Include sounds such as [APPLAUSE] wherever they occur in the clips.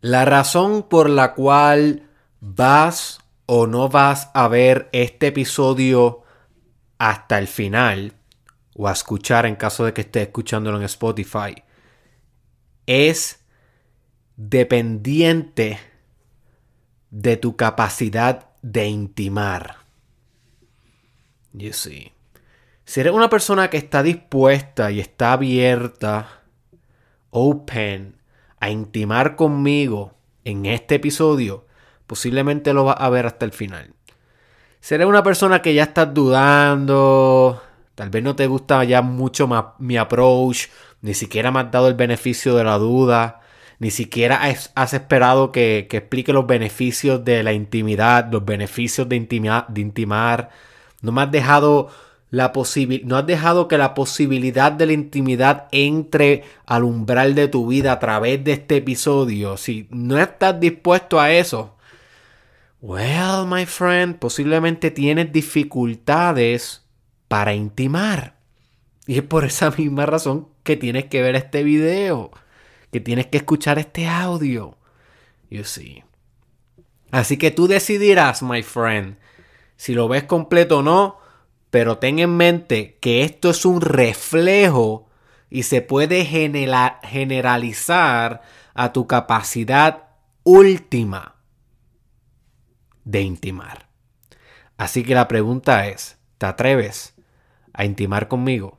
La razón por la cual vas o no vas a ver este episodio hasta el final, o a escuchar en caso de que estés escuchándolo en Spotify, es dependiente de tu capacidad de intimar. You see. Si eres una persona que está dispuesta y está abierta, open, a intimar conmigo en este episodio, posiblemente lo vas a ver hasta el final. Si eres una persona que ya estás dudando, tal vez no te gusta ya mucho más mi approach, ni siquiera me has dado el beneficio de la duda, ni siquiera has, esperado que, explique los beneficios de la intimidad, los beneficios de, de intimar, no me has dejado la no has dejado que la posibilidad de la intimidad entre al umbral de tu vida a través de este episodio. Si no estás dispuesto a eso, well, my friend, posiblemente tienes dificultades para intimar. Y es por esa misma razón que tienes que ver este video, que tienes que escuchar este audio. You see. Así que tú decidirás, my friend, si lo ves completo o no pero ten en mente que esto es un reflejo y se puede generalizar a tu capacidad última de intimar. Así que la pregunta es, ¿te atreves a intimar conmigo?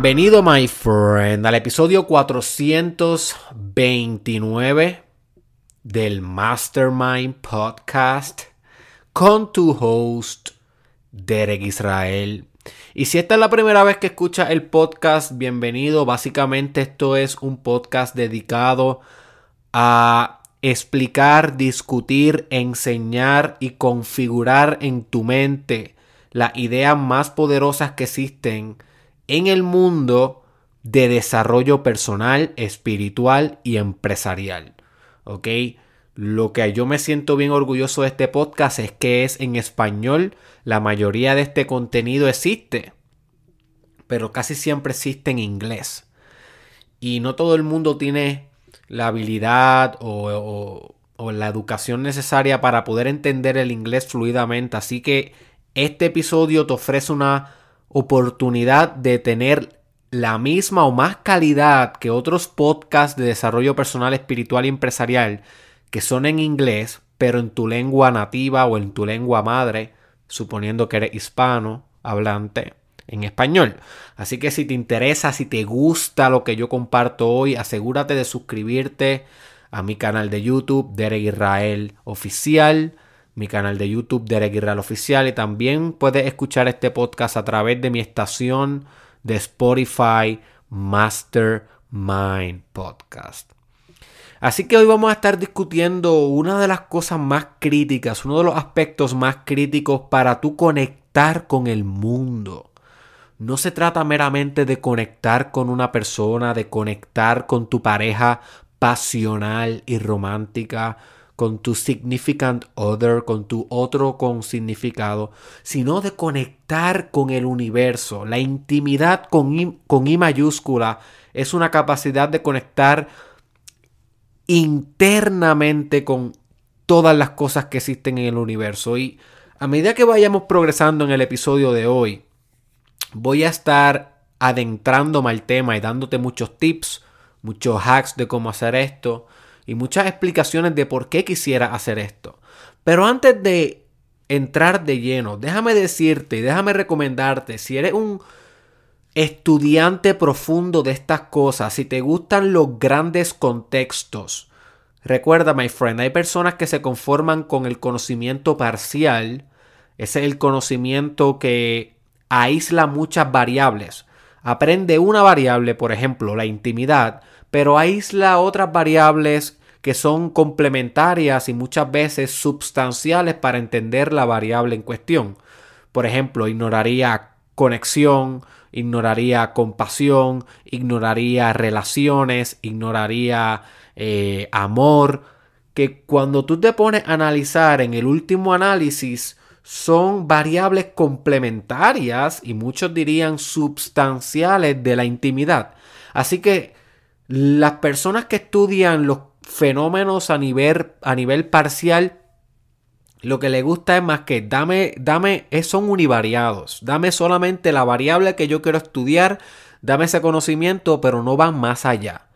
Bienvenido, my friend, al episodio 429 del Mastermind Podcast con tu host, Derek Israel. Y si esta es la primera vez que escuchas el podcast, bienvenido. Básicamente esto es un podcast dedicado a explicar, discutir, enseñar y configurar en tu mente las ideas más poderosas que existen en el mundo de desarrollo personal, espiritual y empresarial. ¿Ok? Lo que yo me siento bien orgulloso de este podcast es que es en español. La mayoría de este contenido existe, pero casi siempre existe en inglés. Y no todo el mundo tiene la habilidad o, o la educación necesaria para poder entender el inglés fluidamente. Así que este episodio te ofrece una oportunidad de tener la misma o más calidad que otros podcasts de desarrollo personal, espiritual y empresarial que son en inglés, pero en tu lengua nativa o en tu lengua madre, suponiendo que eres hispano hablante en español. Así que si te interesa, si te gusta lo que yo comparto hoy, asegúrate de suscribirte a mi canal de YouTube, Derek Israel Oficial mi canal de YouTube Derek Israel Oficial y también puedes escuchar este podcast a través de mi estación de Spotify Mastermind Podcast. Así que hoy vamos a estar discutiendo una de las cosas más críticas, uno de los aspectos más críticos para tú conectar con el mundo. No se trata meramente de conectar con una persona, de conectar con tu pareja pasional y romántica con tu significant other, con tu otro con significado, sino de conectar con el universo. La intimidad con I, con I mayúscula es una capacidad de conectar internamente con todas las cosas que existen en el universo. Y a medida que vayamos progresando en el episodio de hoy, voy a estar adentrándome al tema y dándote muchos tips, muchos hacks de cómo hacer esto y muchas explicaciones de por qué quisiera hacer esto. Pero antes de entrar de lleno, déjame decirte y déjame recomendarte, si eres un estudiante profundo de estas cosas, si te gustan los grandes contextos, recuerda, my friend, hay personas que se conforman con el conocimiento parcial, ese es el conocimiento que aísla muchas variables. aprende una variable, por ejemplo, la intimidad, pero aísla otras variables que son complementarias y muchas veces substanciales para entender la variable en cuestión. Por ejemplo, ignoraría conexión, ignoraría compasión, ignoraría relaciones, ignoraría eh, amor, que cuando tú te pones a analizar en el último análisis son variables complementarias y muchos dirían substanciales de la intimidad. Así que las personas que estudian los fenómenos a nivel, a nivel parcial, lo que le gusta es más que dame, dame, son univariados. Dame solamente la variable que yo quiero estudiar, dame ese conocimiento, pero no van más allá.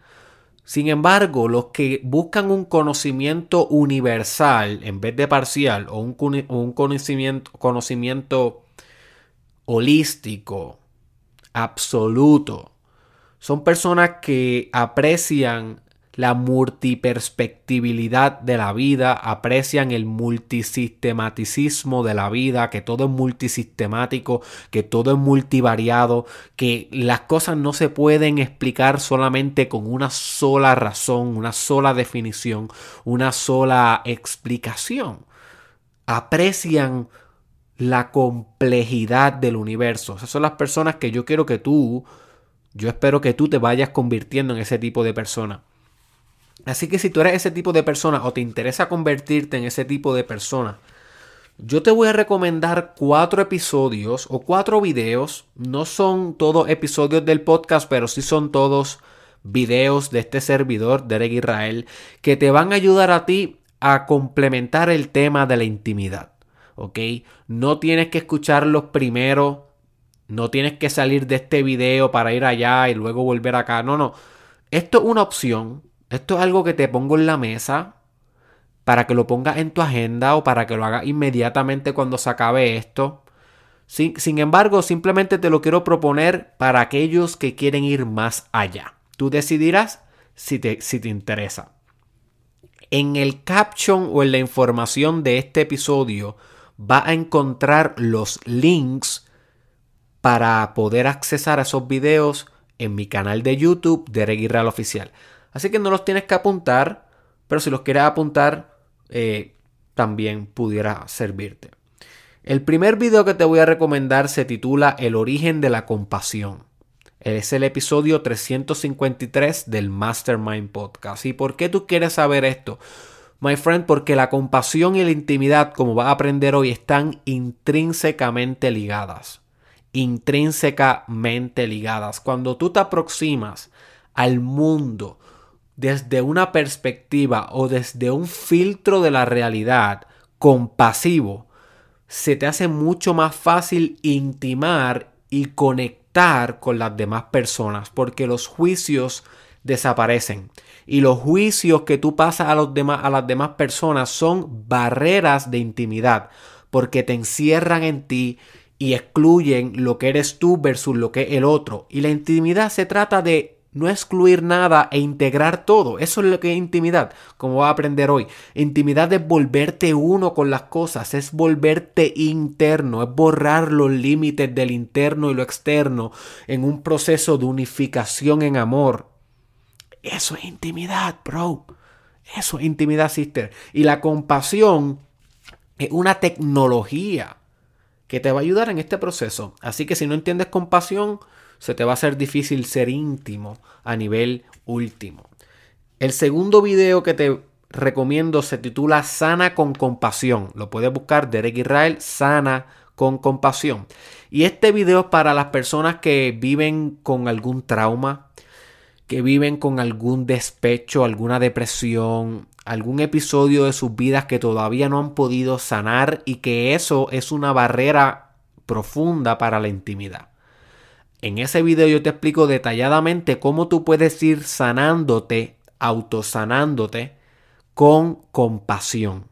Sin embargo, los que buscan un conocimiento universal en vez de parcial o un, un conocimiento, conocimiento holístico, absoluto, son personas que aprecian la multiperspectibilidad de la vida, aprecian el multisistematicismo de la vida, que todo es multisistemático, que todo es multivariado, que las cosas no se pueden explicar solamente con una sola razón, una sola definición, una sola explicación. Aprecian la complejidad del universo. Esas son las personas que yo quiero que tú, yo espero que tú te vayas convirtiendo en ese tipo de persona. Así que si tú eres ese tipo de persona o te interesa convertirte en ese tipo de persona, yo te voy a recomendar cuatro episodios o cuatro videos. No son todos episodios del podcast, pero sí son todos videos de este servidor, Derek Israel, que te van a ayudar a ti a complementar el tema de la intimidad. ¿Ok? No tienes que escucharlos primero. No tienes que salir de este video para ir allá y luego volver acá. No, no. Esto es una opción esto es algo que te pongo en la mesa para que lo pongas en tu agenda o para que lo hagas inmediatamente cuando se acabe esto. Sin, sin, embargo, simplemente te lo quiero proponer para aquellos que quieren ir más allá. Tú decidirás si te, si te interesa. En el caption o en la información de este episodio va a encontrar los links para poder accesar a esos videos en mi canal de YouTube de Real Oficial. Así que no los tienes que apuntar, pero si los quieres apuntar, eh, también pudiera servirte. El primer video que te voy a recomendar se titula El origen de la compasión. Es el episodio 353 del Mastermind Podcast. ¿Y por qué tú quieres saber esto? My friend, porque la compasión y la intimidad, como vas a aprender hoy, están intrínsecamente ligadas. Intrínsecamente ligadas. Cuando tú te aproximas al mundo desde una perspectiva o desde un filtro de la realidad compasivo, se te hace mucho más fácil intimar y conectar con las demás personas porque los juicios desaparecen. Y los juicios que tú pasas a, los demás, a las demás personas son barreras de intimidad porque te encierran en ti y excluyen lo que eres tú versus lo que es el otro. Y la intimidad se trata de no excluir nada e integrar todo. Eso es lo que es intimidad, como va a aprender hoy. Intimidad es volverte uno con las cosas, es volverte interno, es borrar los límites del interno y lo externo en un proceso de unificación en amor. Eso es intimidad, bro. Eso es intimidad, sister. Y la compasión es una tecnología que te va a ayudar en este proceso. Así que si no entiendes compasión, se te va a hacer difícil ser íntimo a nivel último. El segundo video que te recomiendo se titula Sana con compasión. Lo puedes buscar Derek Israel, Sana con compasión. Y este video es para las personas que viven con algún trauma, que viven con algún despecho, alguna depresión, algún episodio de sus vidas que todavía no han podido sanar y que eso es una barrera profunda para la intimidad. En ese video yo te explico detalladamente cómo tú puedes ir sanándote, autosanándote con compasión.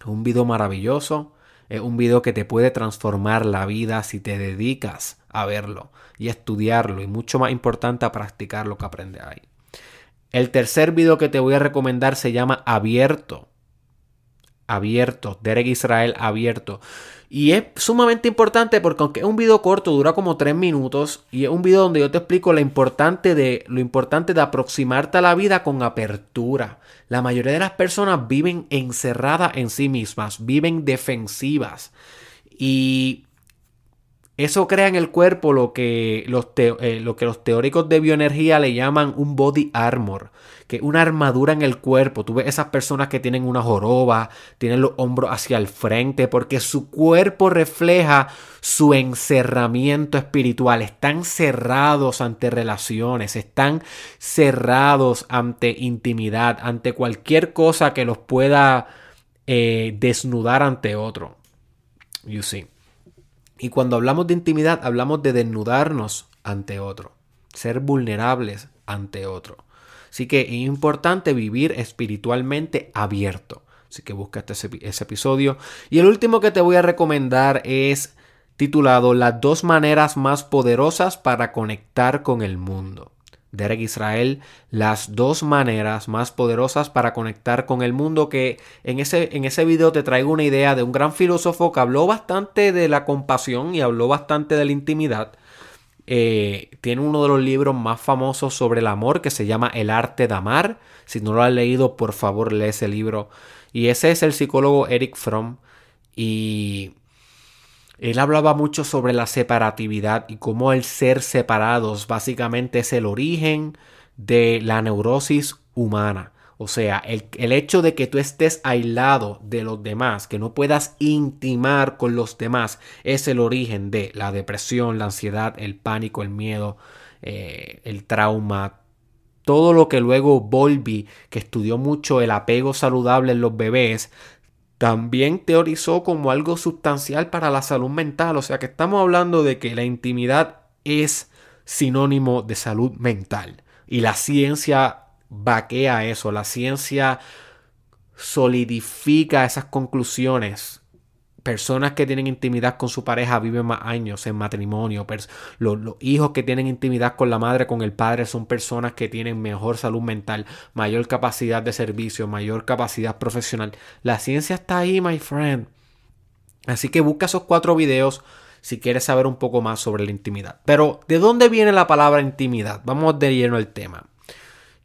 Es un video maravilloso, es un video que te puede transformar la vida si te dedicas a verlo y estudiarlo y mucho más importante a practicar lo que aprendes ahí. El tercer video que te voy a recomendar se llama Abierto. abierto, Derek Israel abierto. Y es sumamente importante porque aunque es un video corto, dura como 3 minutos y es un video donde yo te explico lo importante de, lo importante de aproximarte a la vida con apertura. La mayoría de las personas viven encerradas en sí mismas, viven defensivas. Y eso crea en el cuerpo lo que, los eh, lo que los teóricos de bioenergía le llaman un body armor, que es una armadura en el cuerpo. Tú ves esas personas que tienen una joroba, tienen los hombros hacia el frente, porque su cuerpo refleja su encerramiento espiritual. Están cerrados ante relaciones, están cerrados ante intimidad, ante cualquier cosa que los pueda eh, desnudar ante otro. You see. Y cuando hablamos de intimidad, hablamos de desnudarnos ante otro, ser vulnerables ante otro. Así que es importante vivir espiritualmente abierto. Así que busca ese, ese episodio. Y el último que te voy a recomendar es titulado Las dos maneras más poderosas para conectar con el mundo. Derek Israel las dos maneras más poderosas para conectar con el mundo que en ese, en ese video te traigo una idea de un gran filósofo que habló bastante de la compasión y habló bastante de la intimidad. Eh, tiene uno de los libros más famosos sobre el amor que se llama El arte de amar. Si no lo has leído, por favor lee ese libro. Y ese es el psicólogo Eric Fromm. Y él hablaba mucho sobre la separatividad y cómo el ser separados básicamente es el origen de la neurosis humana. O sea, el, hecho de que tú estés aislado de los demás, que no puedas intimar con los demás, es el origen de la depresión, la ansiedad, el pánico, el miedo, eh, el trauma. Todo lo que luego Volby, que estudió mucho el apego saludable en los bebés, también teorizó como algo sustancial para la salud mental. O sea que estamos hablando de que la intimidad es sinónimo de salud mental. Y la ciencia vaquea eso, la ciencia solidifica esas conclusiones personas que tienen intimidad con su pareja viven más años en matrimonio. Los, hijos que tienen intimidad con la madre, con el padre, son personas que tienen mejor salud mental, mayor capacidad de servicio, mayor capacidad profesional. La ciencia está ahí, my friend. Así que busca esos cuatro videos si quieres saber un poco más sobre la intimidad. Pero, ¿de dónde viene la palabra intimidad? Vamos de lleno al tema.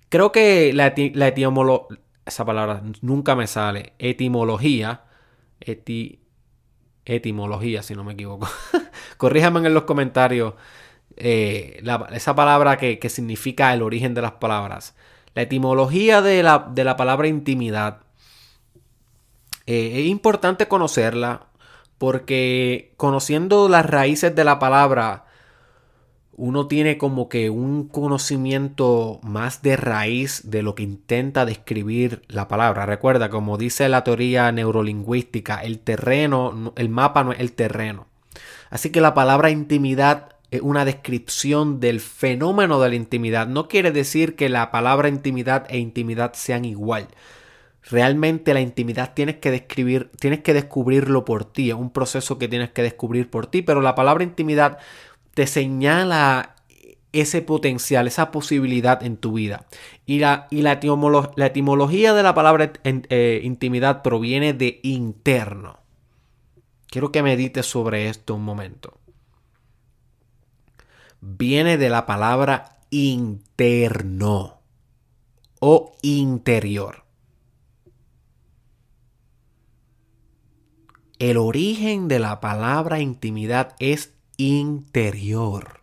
Creo que la, etimología, esa palabra nunca me sale, etimología, eti, etimología, si no me equivoco. [LAUGHS] Corríjame en los comentarios eh, esa palabra que, significa el origen de las palabras. La etimología de la, de la palabra intimidad eh, es importante conocerla porque conociendo las raíces de la palabra uno tiene como que un conocimiento más de raíz de lo que intenta describir la palabra. Recuerda, como dice la teoría neurolingüística, el terreno, el mapa no es el terreno. Así que la palabra intimidad es una descripción del fenómeno de la intimidad. No quiere decir que la palabra intimidad e intimidad sean igual. Realmente la intimidad tienes que describir, tienes que descubrirlo por ti, es un proceso que tienes que descubrir por ti, pero la palabra intimidad te señala ese potencial, esa posibilidad en tu vida. Y la, y la, etimología de la palabra eh, intimidad proviene de interno. Quiero que medites sobre esto un momento. Viene de la palabra interno o interior. El origen de la palabra intimidad es interior.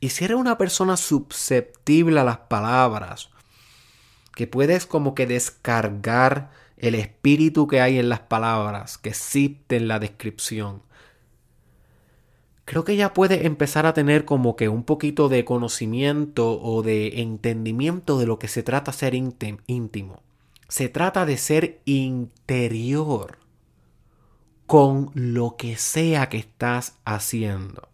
Y si eres una persona susceptible a las palabras, que puedes como que descargar el espíritu que hay en las palabras, que existe en la descripción, creo que ya puedes empezar a tener como que un poquito de conocimiento o de entendimiento de lo que se trata ser íntimo. Se trata de ser interior con lo que sea que estás haciendo.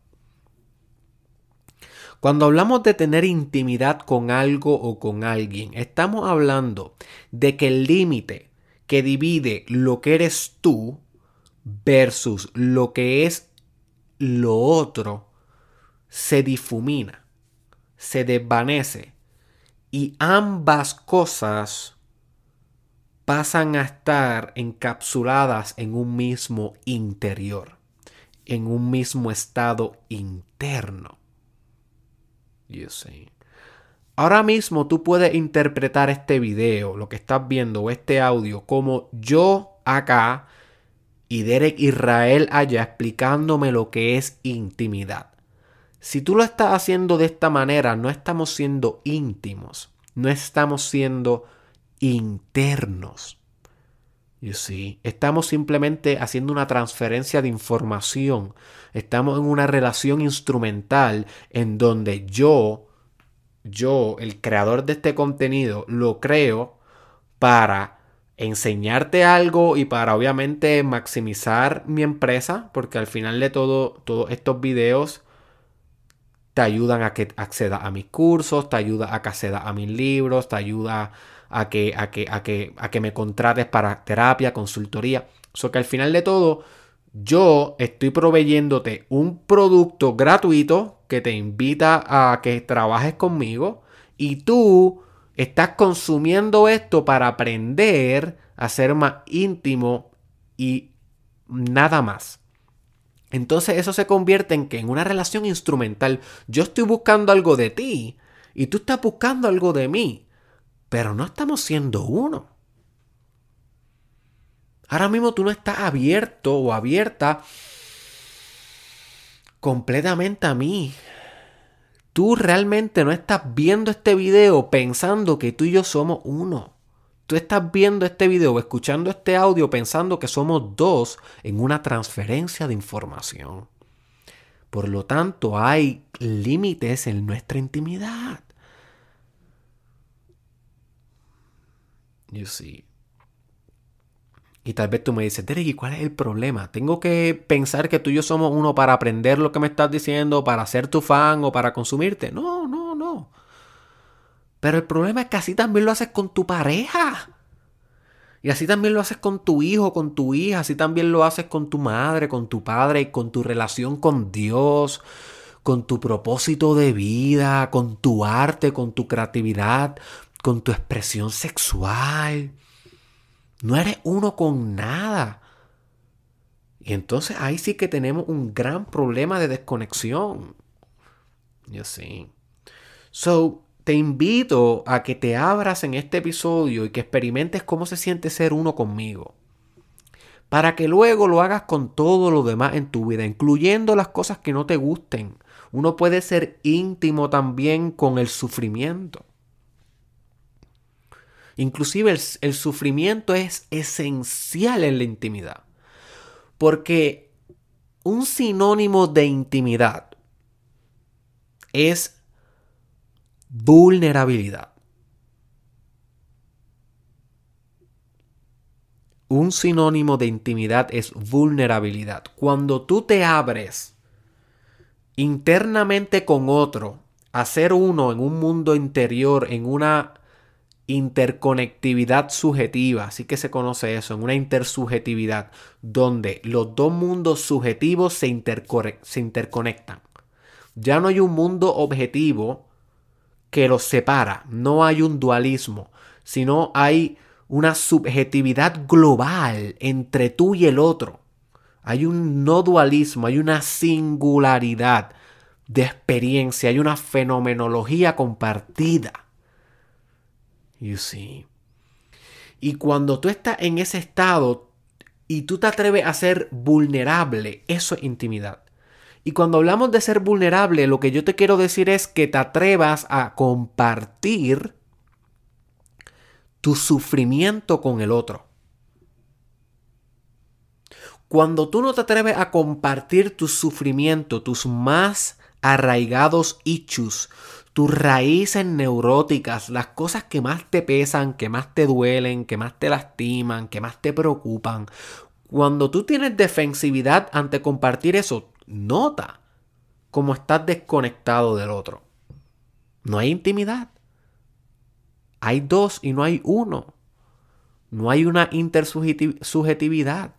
Cuando hablamos de tener intimidad con algo o con alguien, estamos hablando de que el límite que divide lo que eres tú versus lo que es lo otro se difumina, se desvanece y ambas cosas pasan a estar encapsuladas en un mismo interior, en un mismo estado interno. You see. Ahora mismo tú puedes interpretar este video, lo que estás viendo o este audio, como yo acá y Derek Israel allá explicándome lo que es intimidad. Si tú lo estás haciendo de esta manera, no estamos siendo íntimos, no estamos siendo internos. You see? Estamos simplemente haciendo una transferencia de información. Estamos en una relación instrumental en donde yo, yo, el creador de este contenido, lo creo para enseñarte algo y para obviamente maximizar mi empresa, porque al final de todo, todos estos videos te ayudan a que acceda a mis cursos, te ayuda a que acceda a mis libros, te ayuda a que, a que, a que, a que me contrates para terapia, consultoría. O que al final de todo, yo estoy proveyéndote un producto gratuito que te invita a que trabajes conmigo y tú estás consumiendo esto para aprender a ser más íntimo y nada más. Entonces eso se convierte en que en una relación instrumental yo estoy buscando algo de ti y tú estás buscando algo de mí, pero no estamos siendo uno. Ahora mismo tú no estás abierto o abierta completamente a mí. Tú realmente no estás viendo este video pensando que tú y yo somos uno. Tú estás viendo este video escuchando este audio pensando que somos dos en una transferencia de información. Por lo tanto, hay límites en nuestra intimidad. You see. Y tal vez tú me dices, Derek, ¿y cuál es el problema? ¿Tengo que pensar que tú y yo somos uno para aprender lo que me estás diciendo, para ser tu fan o para consumirte? No, no, no. Pero el problema es que así también lo haces con tu pareja. Y así también lo haces con tu hijo, con tu hija, así también lo haces con tu madre, con tu padre, con tu relación con Dios, con tu propósito de vida, con tu arte, con tu creatividad, con tu expresión sexual. No eres uno con nada. Y entonces ahí sí que tenemos un gran problema de desconexión. Yo sí. So, te invito a que te abras en este episodio y que experimentes cómo se siente ser uno conmigo. Para que luego lo hagas con todo lo demás en tu vida, incluyendo las cosas que no te gusten. Uno puede ser íntimo también con el sufrimiento. Inclusive el, el sufrimiento es esencial en la intimidad. Porque un sinónimo de intimidad es vulnerabilidad. Un sinónimo de intimidad es vulnerabilidad. Cuando tú te abres internamente con otro, a ser uno en un mundo interior, en una interconectividad subjetiva, así que se conoce eso, en una intersubjetividad, donde los dos mundos subjetivos se, se interconectan. Ya no hay un mundo objetivo que los separa. No hay un dualismo, sino hay una subjetividad global entre tú y el otro. Hay un no dualismo, hay una singularidad de experiencia, hay una fenomenología compartida. Y cuando tú estás en ese estado y tú te atreves a ser vulnerable, eso es intimidad. Y cuando hablamos de ser vulnerable, lo que yo te quiero decir es que te atrevas a compartir tu sufrimiento con el otro. Cuando tú no te atreves a compartir tu sufrimiento, tus más arraigados issues, tus raíces neuróticas, las cosas que más te pesan, que más te duelen, que más te lastiman, que más te preocupan, cuando tú tienes defensividad ante compartir eso, nota cómo estás desconectado del otro. No hay intimidad. Hay dos y no hay uno. No hay una intersubjetividad.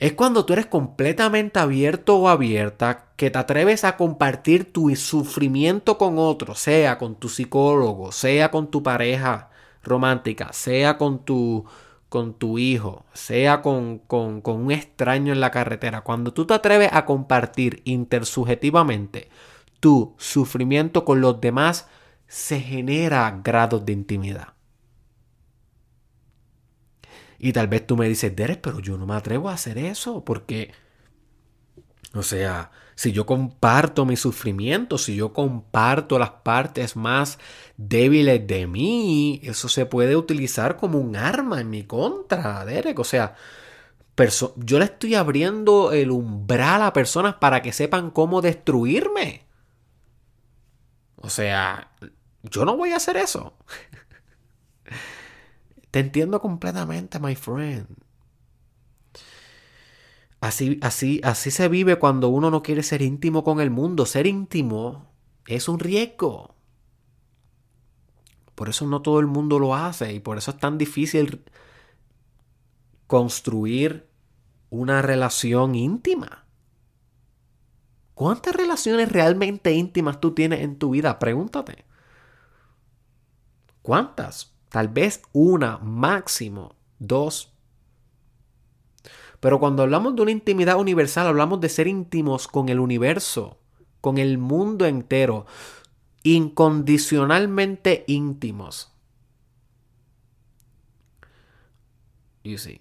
Es cuando tú eres completamente abierto o abierta que te atreves a compartir tu sufrimiento con otro, sea con tu psicólogo, sea con tu pareja romántica, sea con tu, con tu hijo, sea con, con, con un extraño en la carretera, cuando tú te atreves a compartir intersubjetivamente tu sufrimiento con los demás, se genera grados de intimidad. Y tal vez tú me dices, Derek, pero yo no me atrevo a hacer eso porque, o sea, si yo comparto mi sufrimiento, si yo comparto las partes más débiles de mí, eso se puede utilizar como un arma en mi contra, Derek. O sea, yo le estoy abriendo el umbral a personas para que sepan cómo destruirme. O sea, yo no voy a hacer eso. Te entiendo completamente, my friend. Así, así, así se vive cuando uno no quiere ser íntimo con el mundo. Ser íntimo es un riesgo. Por eso no todo el mundo lo hace y por eso es tan difícil construir una relación íntima. ¿Cuántas relaciones realmente íntimas tú tienes en tu vida? Pregúntate. ¿Cuántas? Tal vez una, máximo dos. Pero cuando hablamos de una intimidad universal, hablamos de ser íntimos con el universo, con el mundo entero, incondicionalmente íntimos. You see.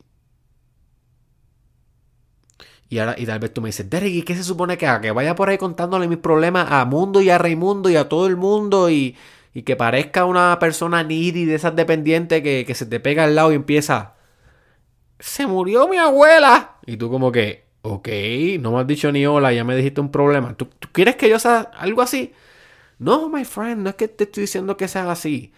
Y ahora, y tal vez tú me dices, Derek, ¿y qué se supone que haga? Que vaya por ahí contándole mis problemas a Mundo y a Raimundo y a todo el mundo y, y que parezca una persona needy de esas dependientes que, que se te pega al lado y empieza. Se murió mi abuela. Y tú, como que, ok, no me has dicho ni hola, ya me dijiste un problema. ¿Tú, quieres que yo sea algo así? No, my friend, no es que te estoy diciendo que sea así.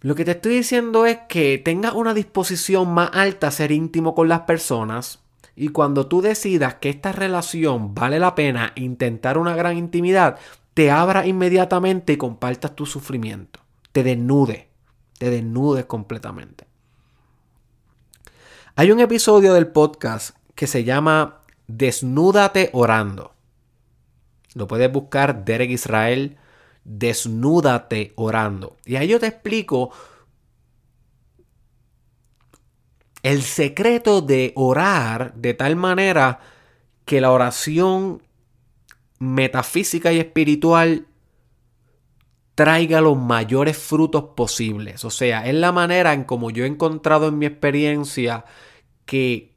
Lo que te estoy diciendo es que tengas una disposición más alta a ser íntimo con las personas. Y cuando tú decidas que esta relación vale la pena intentar una gran intimidad, te abra inmediatamente y compartas tu sufrimiento. Te desnude, te desnudes completamente. Hay un episodio del podcast que se llama Desnúdate orando. Lo puedes buscar Derek Israel, Desnúdate orando. Y ahí yo te explico el secreto de orar de tal manera que la oración metafísica y espiritual traiga los mayores frutos posibles. O sea, es la manera en como yo he encontrado en mi experiencia que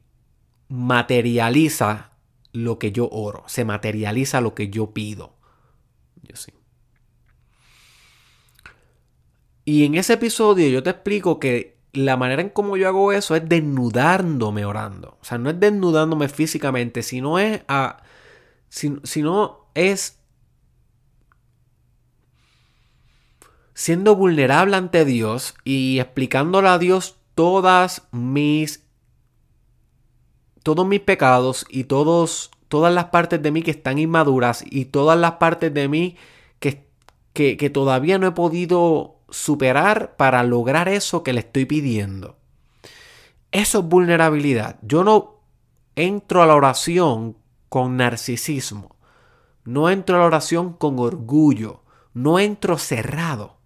materializa lo que yo oro, se materializa lo que yo pido. Yo sí. Y en ese episodio yo te explico que la manera en cómo yo hago eso es desnudándome orando. O sea, no es desnudándome físicamente, sino es a sino es siendo vulnerable ante Dios y explicándole a Dios todas mis todos mis pecados y todos todas las partes de mí que están inmaduras y todas las partes de mí que, que, que todavía no he podido superar para lograr eso que le estoy pidiendo. Eso es vulnerabilidad. Yo no entro a la oración con narcisismo. No entro a la oración con orgullo. No entro cerrado.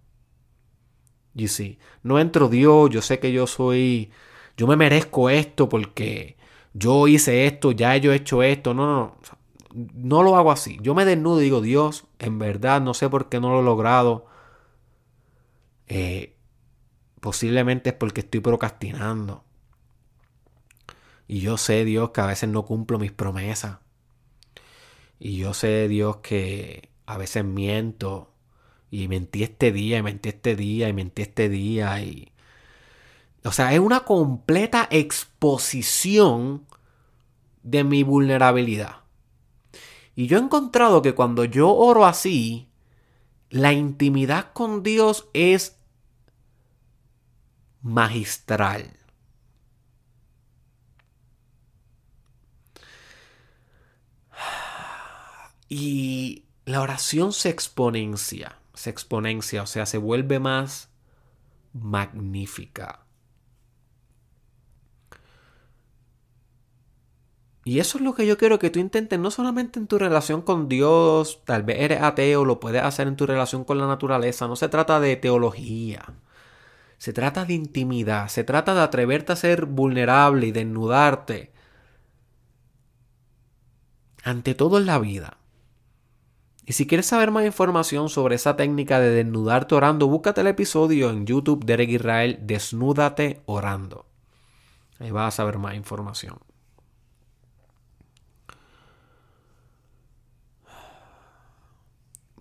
You see, no entro Dios, yo sé que yo soy, yo me merezco esto porque yo hice esto, ya yo he hecho esto. No, no, no. No lo hago así. Yo me desnudo y digo, Dios, en verdad no sé por qué no lo he logrado. Eh, posiblemente es porque estoy procrastinando. Y yo sé, Dios, que a veces no cumplo mis promesas. Y yo sé, Dios, que a veces miento. Y mentí este día, y mentí este día, y mentí este día. Y... O sea, es una completa exposición de mi vulnerabilidad. Y yo he encontrado que cuando yo oro así, la intimidad con Dios es magistral. Y la oración se exponencia, se exponencia, o sea, se vuelve más magnífica. Y eso es lo que yo quiero que tú intentes, no solamente en tu relación con Dios, tal vez eres ateo, lo puedes hacer en tu relación con la naturaleza, no se trata de teología. Se trata de intimidad, se trata de atreverte a ser vulnerable y desnudarte ante todo en la vida. Y si quieres saber más información sobre esa técnica de desnudarte orando, búscate el episodio en YouTube de Derek Israel, Desnúdate orando. Ahí vas a saber más información.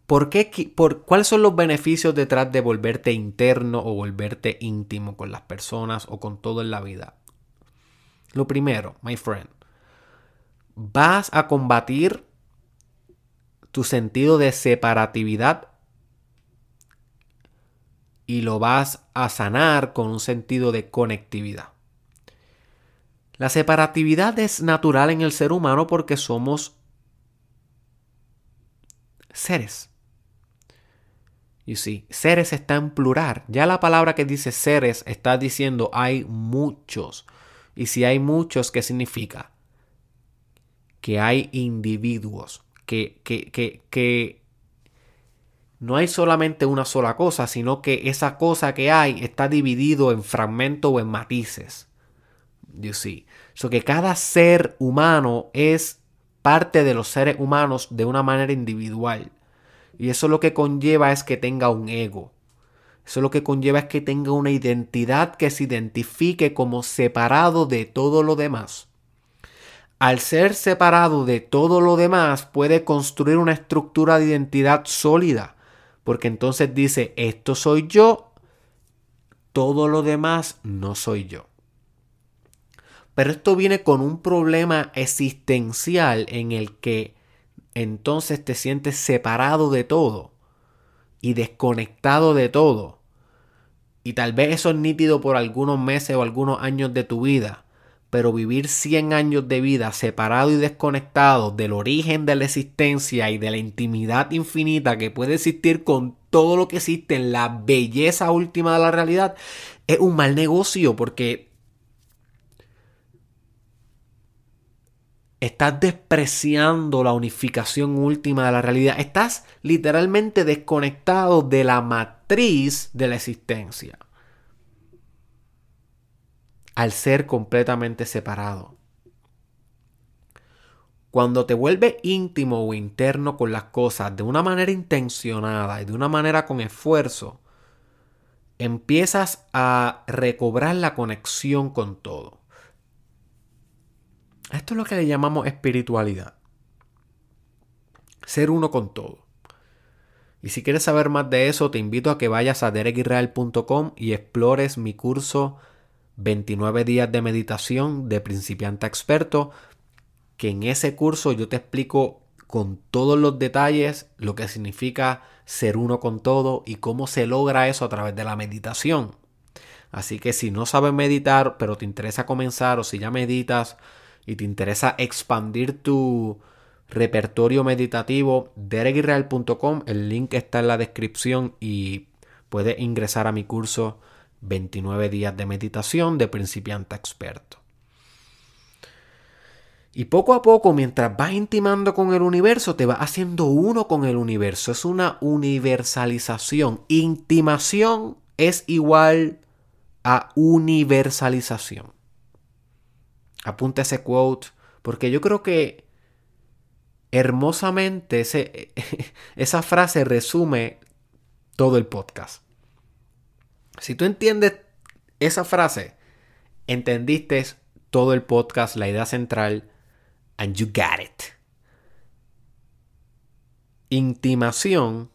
¿Por qué, por, ¿Cuáles son los beneficios detrás de volverte interno o volverte íntimo con las personas o con todo en la vida? Lo primero, my friend, vas a combatir tu sentido de separatividad y lo vas a sanar con un sentido de conectividad. La separatividad es natural en el ser humano porque somos seres. Y sí, seres está en plural. Ya la palabra que dice seres está diciendo hay muchos. Y si hay muchos, ¿qué significa? Que hay individuos que, que, no hay solamente una sola cosa, sino que esa cosa que hay está dividido en fragmentos o en matices. You see. So que cada ser humano es parte de los seres humanos de una manera individual. Y eso lo que conlleva es que tenga un ego. Eso lo que conlleva es que tenga una identidad que se identifique como separado de todo lo demás al ser separado de todo lo demás, puede construir una estructura de identidad sólida. Porque entonces dice, esto soy yo, todo lo demás no soy yo. Pero esto viene con un problema existencial en el que entonces te sientes separado de todo y desconectado de todo. Y tal vez eso es nítido por algunos meses o algunos años de tu vida pero vivir 100 años de vida separado y desconectado del origen de la existencia y de la intimidad infinita que puede existir con todo lo que existe en la belleza última de la realidad, es un mal negocio porque estás despreciando la unificación última de la realidad. Estás literalmente desconectado de la matriz de la existencia al ser completamente separado. Cuando te vuelves íntimo o interno con las cosas de una manera intencionada y de una manera con esfuerzo, empiezas a recobrar la conexión con todo. Esto es lo que le llamamos espiritualidad. Ser uno con todo. Y si quieres saber más de eso, te invito a que vayas a derekisrael.com y explores mi curso 29 días de meditación de principiante a experto, que en ese curso yo te explico con todos los detalles lo que significa ser uno con todo y cómo se logra eso a través de la meditación. Así que si no sabes meditar, pero te interesa comenzar o si ya meditas y te interesa expandir tu repertorio meditativo, derekisrael.com, el link está en la descripción y puedes ingresar a mi curso 29 días de meditación de principiante experto. Y poco a poco, mientras vas intimando con el universo, te vas haciendo uno con el universo. Es una universalización. Intimación es igual a universalización. Apunta ese quote, porque yo creo que hermosamente [LAUGHS] esa frase resume todo el podcast. Si tú entiendes esa frase, entendiste todo el podcast, la idea central, and you got it. Intimación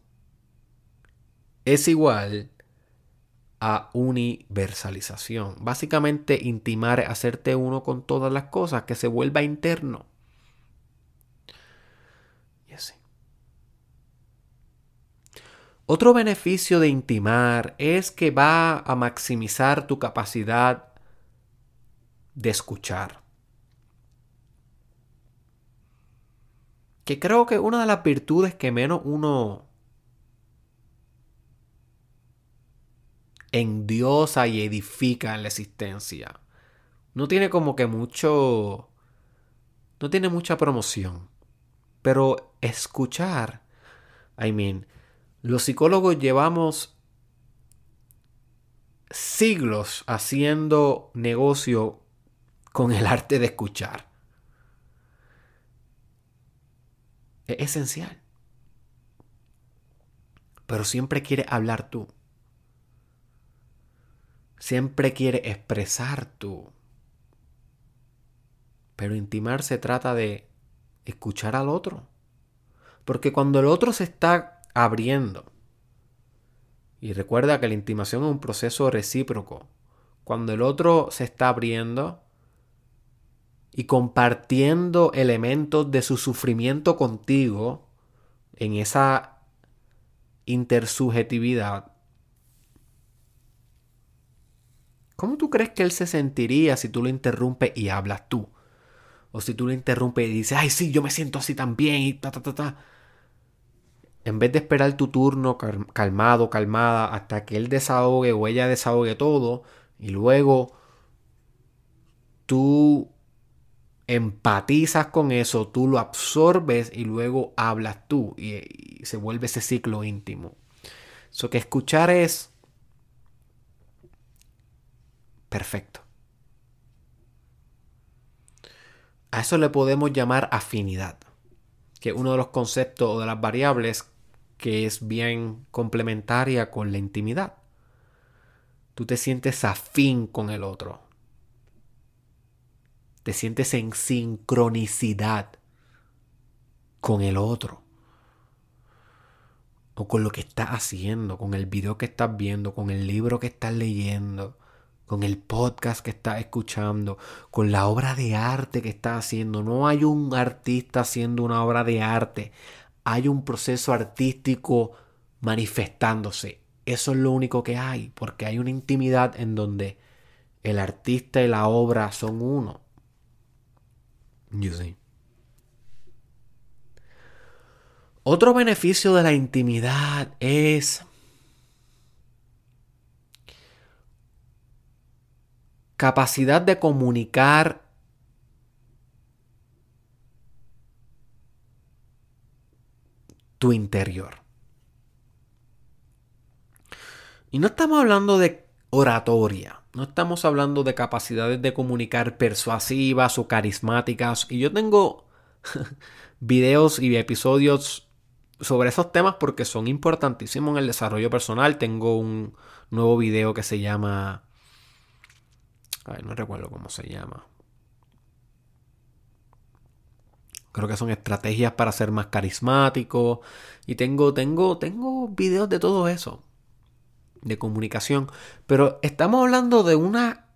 es igual a universalización. Básicamente, intimar es hacerte uno con todas las cosas, que se vuelva interno. Otro beneficio de intimar es que va a maximizar tu capacidad de escuchar. Que creo que una de las virtudes que menos uno endiosa y edifica en la existencia. No tiene como que mucho... No tiene mucha promoción. Pero escuchar, I mean, los psicólogos llevamos siglos haciendo negocio con el arte de escuchar. Es esencial. Pero siempre quiere hablar tú. Siempre quiere expresar tú. Pero intimar se trata de escuchar al otro. Porque cuando el otro se está abriendo, y recuerda que la intimación es un proceso recíproco, cuando el otro se está abriendo y compartiendo elementos de su sufrimiento contigo en esa intersubjetividad, ¿cómo tú crees que él se sentiría si tú lo interrumpes y hablas tú? O si tú lo interrumpes y dices, ay, sí, yo me siento así también y ta, ta, ta, ta. En vez de esperar tu turno calmado, calmada, hasta que él desahogue o ella desahogue todo, y luego tú empatizas con eso, tú lo absorbes y luego hablas tú y, se vuelve ese ciclo íntimo. Eso que escuchar es perfecto. A eso le podemos llamar afinidad, que es uno de los conceptos o de las variables que es bien complementaria con la intimidad. Tú te sientes afín con el otro. Te sientes en sincronicidad con el otro. O con lo que estás haciendo, con el video que estás viendo, con el libro que estás leyendo, con el podcast que estás escuchando, con la obra de arte que estás haciendo. No hay un artista haciendo una obra de arte. Hay un proceso artístico manifestándose. Eso es lo único que hay, porque hay una intimidad en donde el artista y la obra son uno. You see. Otro beneficio de la intimidad es capacidad de comunicar tu interior. Y no estamos hablando de oratoria, no estamos hablando de capacidades de comunicar persuasivas o carismáticas. Y yo tengo [LAUGHS] videos y episodios sobre esos temas porque son importantísimos en el desarrollo personal. Tengo un nuevo video que se llama Ay, no recuerdo cómo se llama. Creo que son estrategias para ser más carismático. Y tengo, tengo, tengo videos de todo eso. De comunicación. Pero estamos hablando de una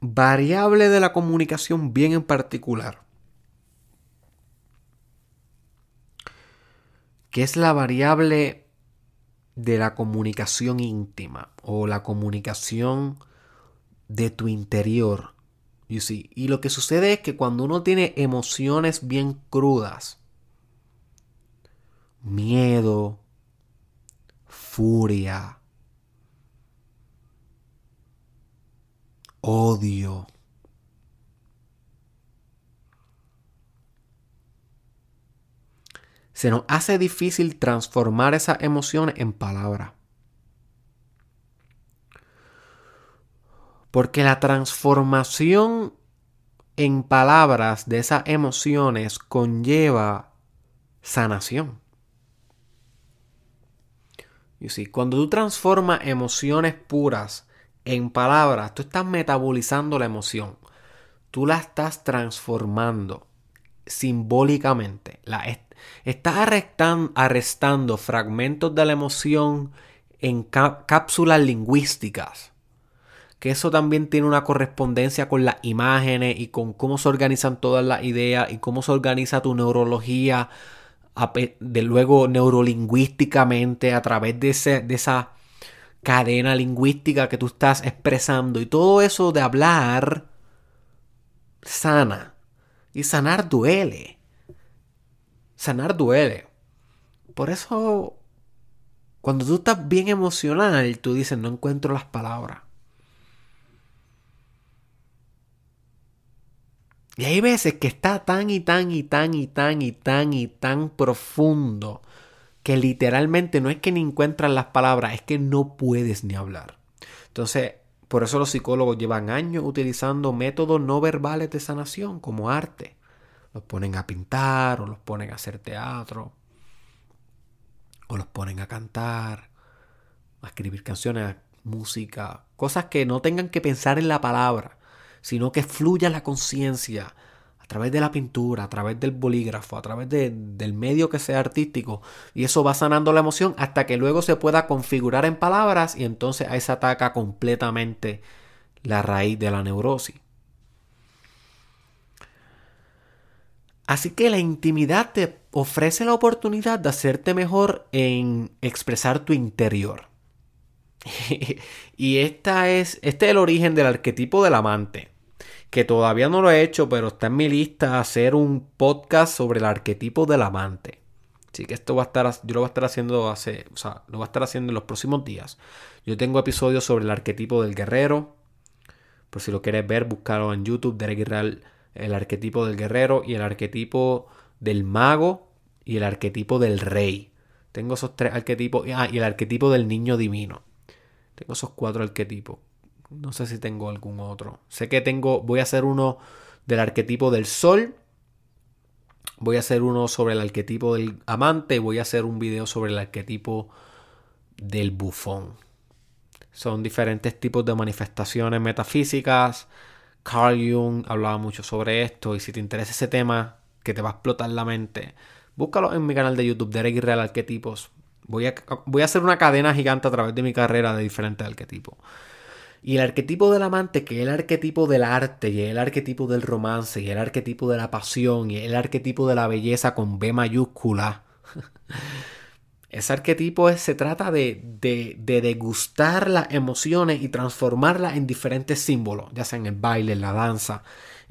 variable de la comunicación bien en particular. Que es la variable de la comunicación íntima o la comunicación de tu interior. You see. Y lo que sucede es que cuando uno tiene emociones bien crudas, miedo, furia, odio, se nos hace difícil transformar esas emociones en palabras. Porque la transformación en palabras de esas emociones conlleva sanación. Y si cuando tú transformas emociones puras en palabras, tú estás metabolizando la emoción. Tú la estás transformando simbólicamente. La, Estás arrestando, fragmentos de la emoción en cápsulas lingüísticas. Que eso también tiene una correspondencia con las imágenes y con cómo se organizan todas las ideas y cómo se organiza tu neurología, de luego neurolingüísticamente a través de, esa cadena lingüística que tú estás expresando. Y todo eso de hablar sana. Y sanar duele sanar duele. Por eso, cuando tú estás bien emocional, tú dices, no encuentro las palabras. Y hay veces que está tan y tan y tan y tan y tan y tan profundo que literalmente no es que ni encuentras las palabras, es que no puedes ni hablar. Entonces, por eso los psicólogos llevan años utilizando métodos no verbales de sanación como arte. Los ponen a pintar o los ponen a hacer teatro o los ponen a cantar, a escribir canciones, música, cosas que no tengan que pensar en la palabra, sino que fluya la conciencia a través de la pintura, a través del bolígrafo, a través del medio que sea artístico. Y eso va sanando la emoción hasta que luego se pueda configurar en palabras y entonces ahí se ataca completamente la raíz de la neurosis. Así que la intimidad te ofrece la oportunidad de hacerte mejor en expresar tu interior. [LAUGHS] y esta es, este es el origen del arquetipo del amante, que todavía no lo he hecho, pero está en mi lista hacer un podcast sobre el arquetipo del amante. Así que esto va a estar, yo lo voy a estar haciendo hace, o sea, lo voy a estar haciendo en los próximos días. Yo tengo episodios sobre el arquetipo del guerrero. Por si lo quieres ver, búscalo en YouTube, Derek Israel, el arquetipo del guerrero y el arquetipo del mago y el arquetipo del rey. Tengo esos tres arquetipos. Ah, y el arquetipo del niño divino. Tengo esos cuatro arquetipos. No sé si tengo algún otro. Sé que tengo. Voy a hacer uno del arquetipo del sol. Voy a hacer uno sobre el arquetipo del amante. Voy a hacer un video sobre el arquetipo del bufón. Son diferentes tipos de manifestaciones metafísicas. Carl Jung hablaba mucho sobre esto. Y si te interesa ese tema que te va a explotar la mente, búscalo en mi canal de YouTube, Derek Real Arquetipos. Voy a, voy a hacer una cadena gigante a través de mi carrera de diferentes arquetipos. Y el arquetipo del amante, que es el arquetipo del arte, y el arquetipo del romance, y el arquetipo de la pasión, y el arquetipo de la belleza con B mayúscula. [LAUGHS] Ese arquetipo se trata de, de, de, degustar las emociones y transformarlas en diferentes símbolos, ya sea en el baile, en la danza,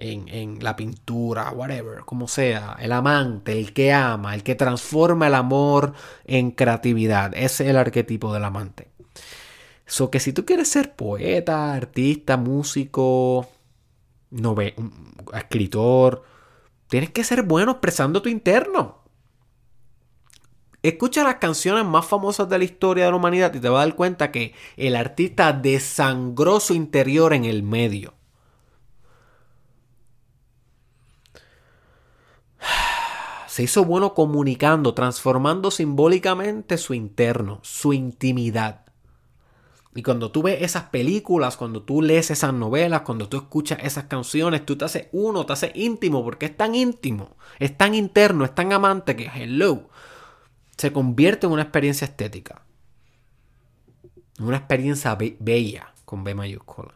en, la pintura, whatever, como sea, el amante, el que ama, el que transforma el amor en creatividad. Ese es el arquetipo del amante. So que si tú quieres ser poeta, artista, músico, escritor, tienes que ser bueno expresando tu interno. Escucha las canciones más famosas de la historia de la humanidad y te vas a dar cuenta que el artista desangró su interior en el medio. [SIGHS] se hizo bueno comunicando, transformando simbólicamente su interno, su intimidad. Y cuando tú ves esas películas, cuando tú lees esas novelas, cuando tú escuchas esas canciones, tú te haces uno, te haces íntimo, porque es tan íntimo, es tan interno, es tan amante que, hello, se convierte en una experiencia estética. Una experiencia bella, con B mayúscula.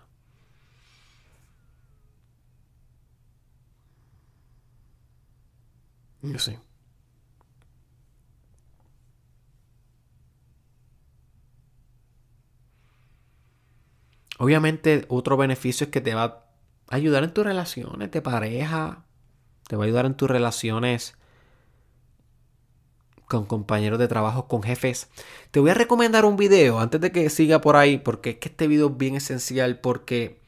Yo sí. Obviamente, otro beneficio es que te va a ayudar en tus relaciones de pareja, te va a ayudar en tus relaciones con compañeros de trabajo, con jefes. Te voy a recomendar un video antes de que siga por ahí, porque es que este video es bien esencial, porque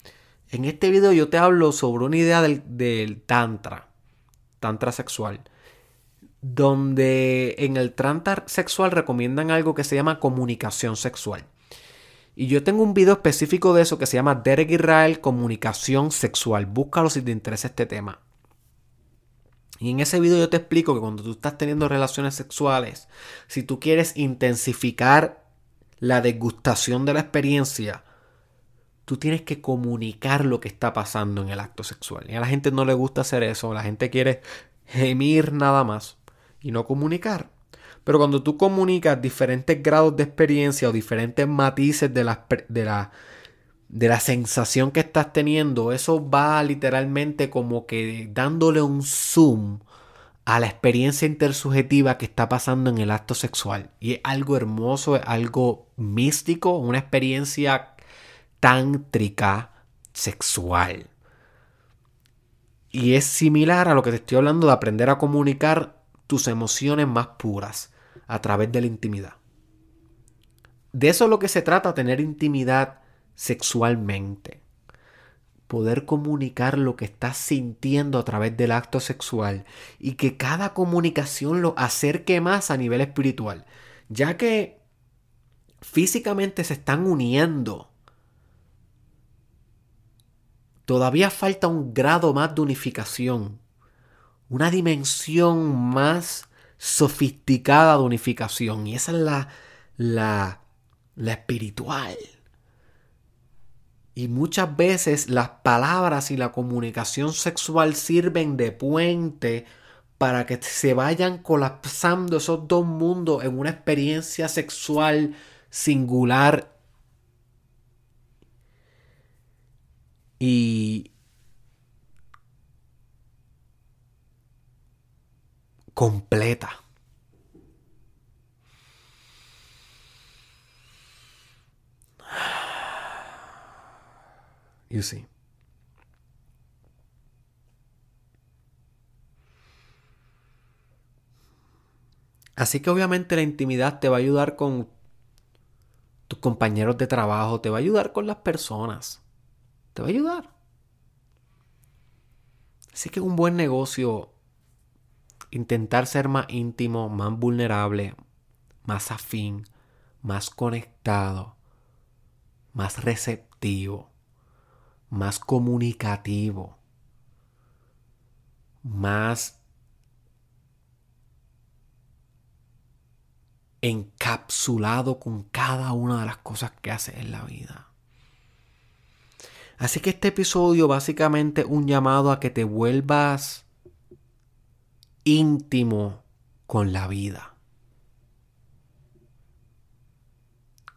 en este video yo te hablo sobre una idea del, del tantra, tantra sexual donde en el Trantar sexual recomiendan algo que se llama comunicación sexual. Y yo tengo un video específico de eso que se llama Derek Israel Comunicación Sexual. Búscalo si te interesa este tema. Y en ese video yo te explico que cuando tú estás teniendo relaciones sexuales, si tú quieres intensificar la degustación de la experiencia, tú tienes que comunicar lo que está pasando en el acto sexual. Y a la gente no le gusta hacer eso, la gente quiere gemir nada más y no comunicar. Pero cuando tú comunicas diferentes grados de experiencia o diferentes matices de la, de la, de la sensación que estás teniendo, eso va literalmente como que dándole un zoom a la experiencia intersubjetiva que está pasando en el acto sexual. Y es algo hermoso, es algo místico, una experiencia tántrica sexual. Y es similar a lo que te estoy hablando de aprender a comunicar tus emociones más puras a través de la intimidad. De eso es lo que se trata, tener intimidad sexualmente. poder comunicar lo que estás sintiendo a través del acto sexual y que cada comunicación lo acerque más a nivel espiritual, ya que físicamente se están uniendo. Todavía falta un grado más de unificación, una dimensión más sofisticada de unificación y esa es la, la, la espiritual. Y muchas veces las palabras y la comunicación sexual sirven de puente para que se vayan colapsando esos dos mundos en una experiencia sexual singular y completa. You see. Así que obviamente la intimidad te va a ayudar con tus compañeros de trabajo, te va a ayudar con las personas. Te va a ayudar. Así que un buen negocio, intentar ser más íntimo, más vulnerable, más afín, más conectado, más receptivo más comunicativo, más encapsulado con cada una de las cosas que hace en la vida. Así que este episodio básicamente un llamado a que te vuelvas íntimo con la vida,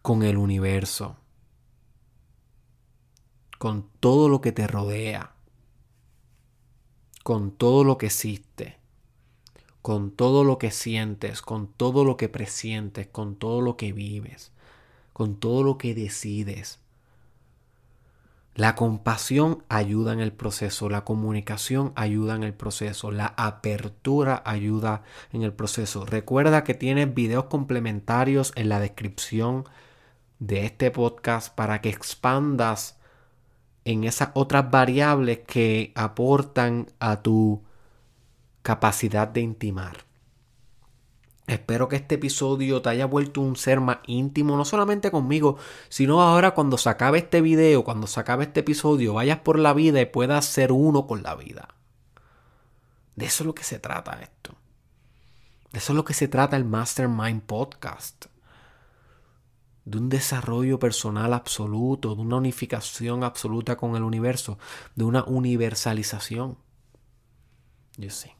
con el universo, con todo lo que te rodea, con todo lo que existe, con todo lo que sientes, con todo lo que presientes, con todo lo que vives, con todo lo que decides. La compasión ayuda en el proceso, la comunicación ayuda en el proceso, la apertura ayuda en el proceso. Recuerda que tienes videos complementarios en la descripción de este podcast para que expandas en esas otras variables que aportan a tu capacidad de intimar. Espero que este episodio te haya vuelto un ser más íntimo, no solamente conmigo, sino ahora cuando se acabe este video, cuando se acabe este episodio, vayas por la vida y puedas ser uno con la vida. De eso es lo que se trata esto. De eso es lo que se trata el Mastermind Podcast de un desarrollo personal absoluto, de una unificación absoluta con el universo, de una universalización. Yo sé.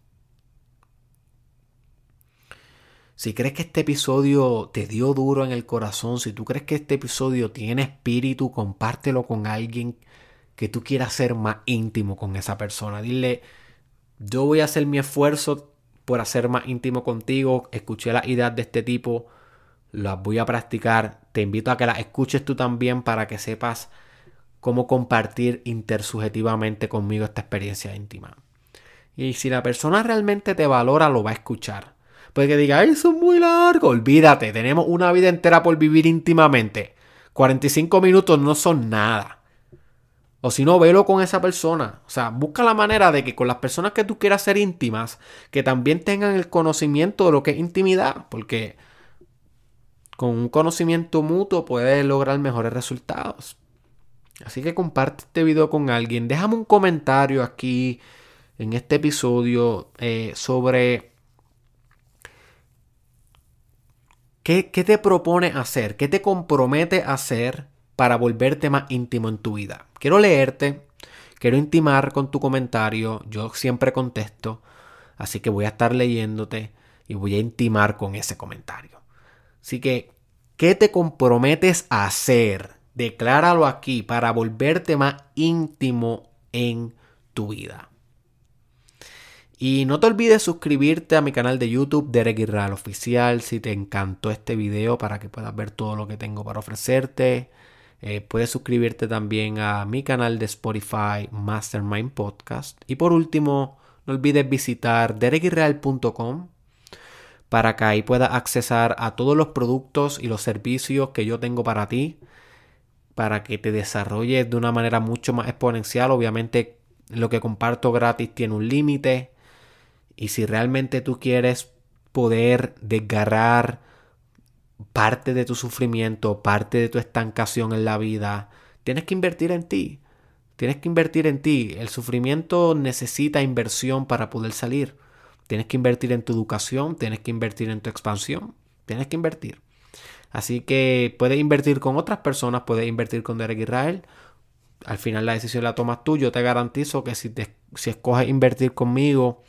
Si crees que este episodio te dio duro en el corazón, si tú crees que este episodio tiene espíritu, compártelo con alguien que tú quieras ser más íntimo con esa persona. Dile, yo voy a hacer mi esfuerzo por hacer más íntimo contigo. Escuché las ideas de este tipo las voy a practicar. Te invito a que las escuches tú también para que sepas cómo compartir intersubjetivamente conmigo esta experiencia íntima. Y si la persona realmente te valora, lo va a escuchar. Puede que diga, eso es muy largo. Olvídate, tenemos una vida entera por vivir íntimamente. 45 minutos no son nada. O si no, velo con esa persona. O sea, busca la manera de que con las personas que tú quieras ser íntimas, que también tengan el conocimiento de lo que es intimidad. Porque con un conocimiento mutuo puedes lograr mejores resultados. Así que comparte este video con alguien. Déjame un comentario aquí en este episodio eh, sobre qué, te propone hacer, qué te compromete a hacer para volverte más íntimo en tu vida. Quiero leerte, quiero intimar con tu comentario. Yo siempre contesto, así que voy a estar leyéndote y voy a intimar con ese comentario. Así que, ¿qué te comprometes a hacer? Decláralo aquí para volverte más íntimo en tu vida. Y no te olvides suscribirte a mi canal de YouTube, Derek Israel Oficial, si te encantó este video para que puedas ver todo lo que tengo para ofrecerte. Eh, puedes suscribirte también a mi canal de Spotify, Mastermind Podcast. Y por último, no olvides visitar derekisrael.com para que ahí puedas accesar a todos los productos y los servicios que yo tengo para ti. para que te desarrolles de una manera mucho más exponencial. Obviamente lo que comparto gratis tiene un límite. Y si realmente tú quieres poder desgarrar parte de tu sufrimiento, parte de tu estancación en la vida, tienes que invertir en ti. Tienes que invertir en ti. El sufrimiento necesita inversión para poder salir. Tienes que invertir en tu educación, tienes que invertir en tu expansión, tienes que invertir. Así que puedes invertir con otras personas, puedes invertir con Derek Israel. Al final la decisión la tomas tú. Yo te garantizo que si, te, si escoges invertir conmigo,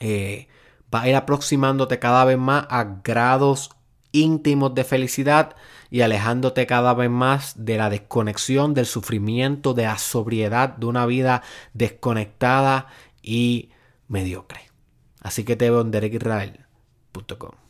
eh, vas a ir aproximándote cada vez más a grados íntimos de felicidad y alejándote cada vez más de la desconexión, del sufrimiento, de la sobriedad, de una vida desconectada y mediocre. Así que te veo en derekisrael.com.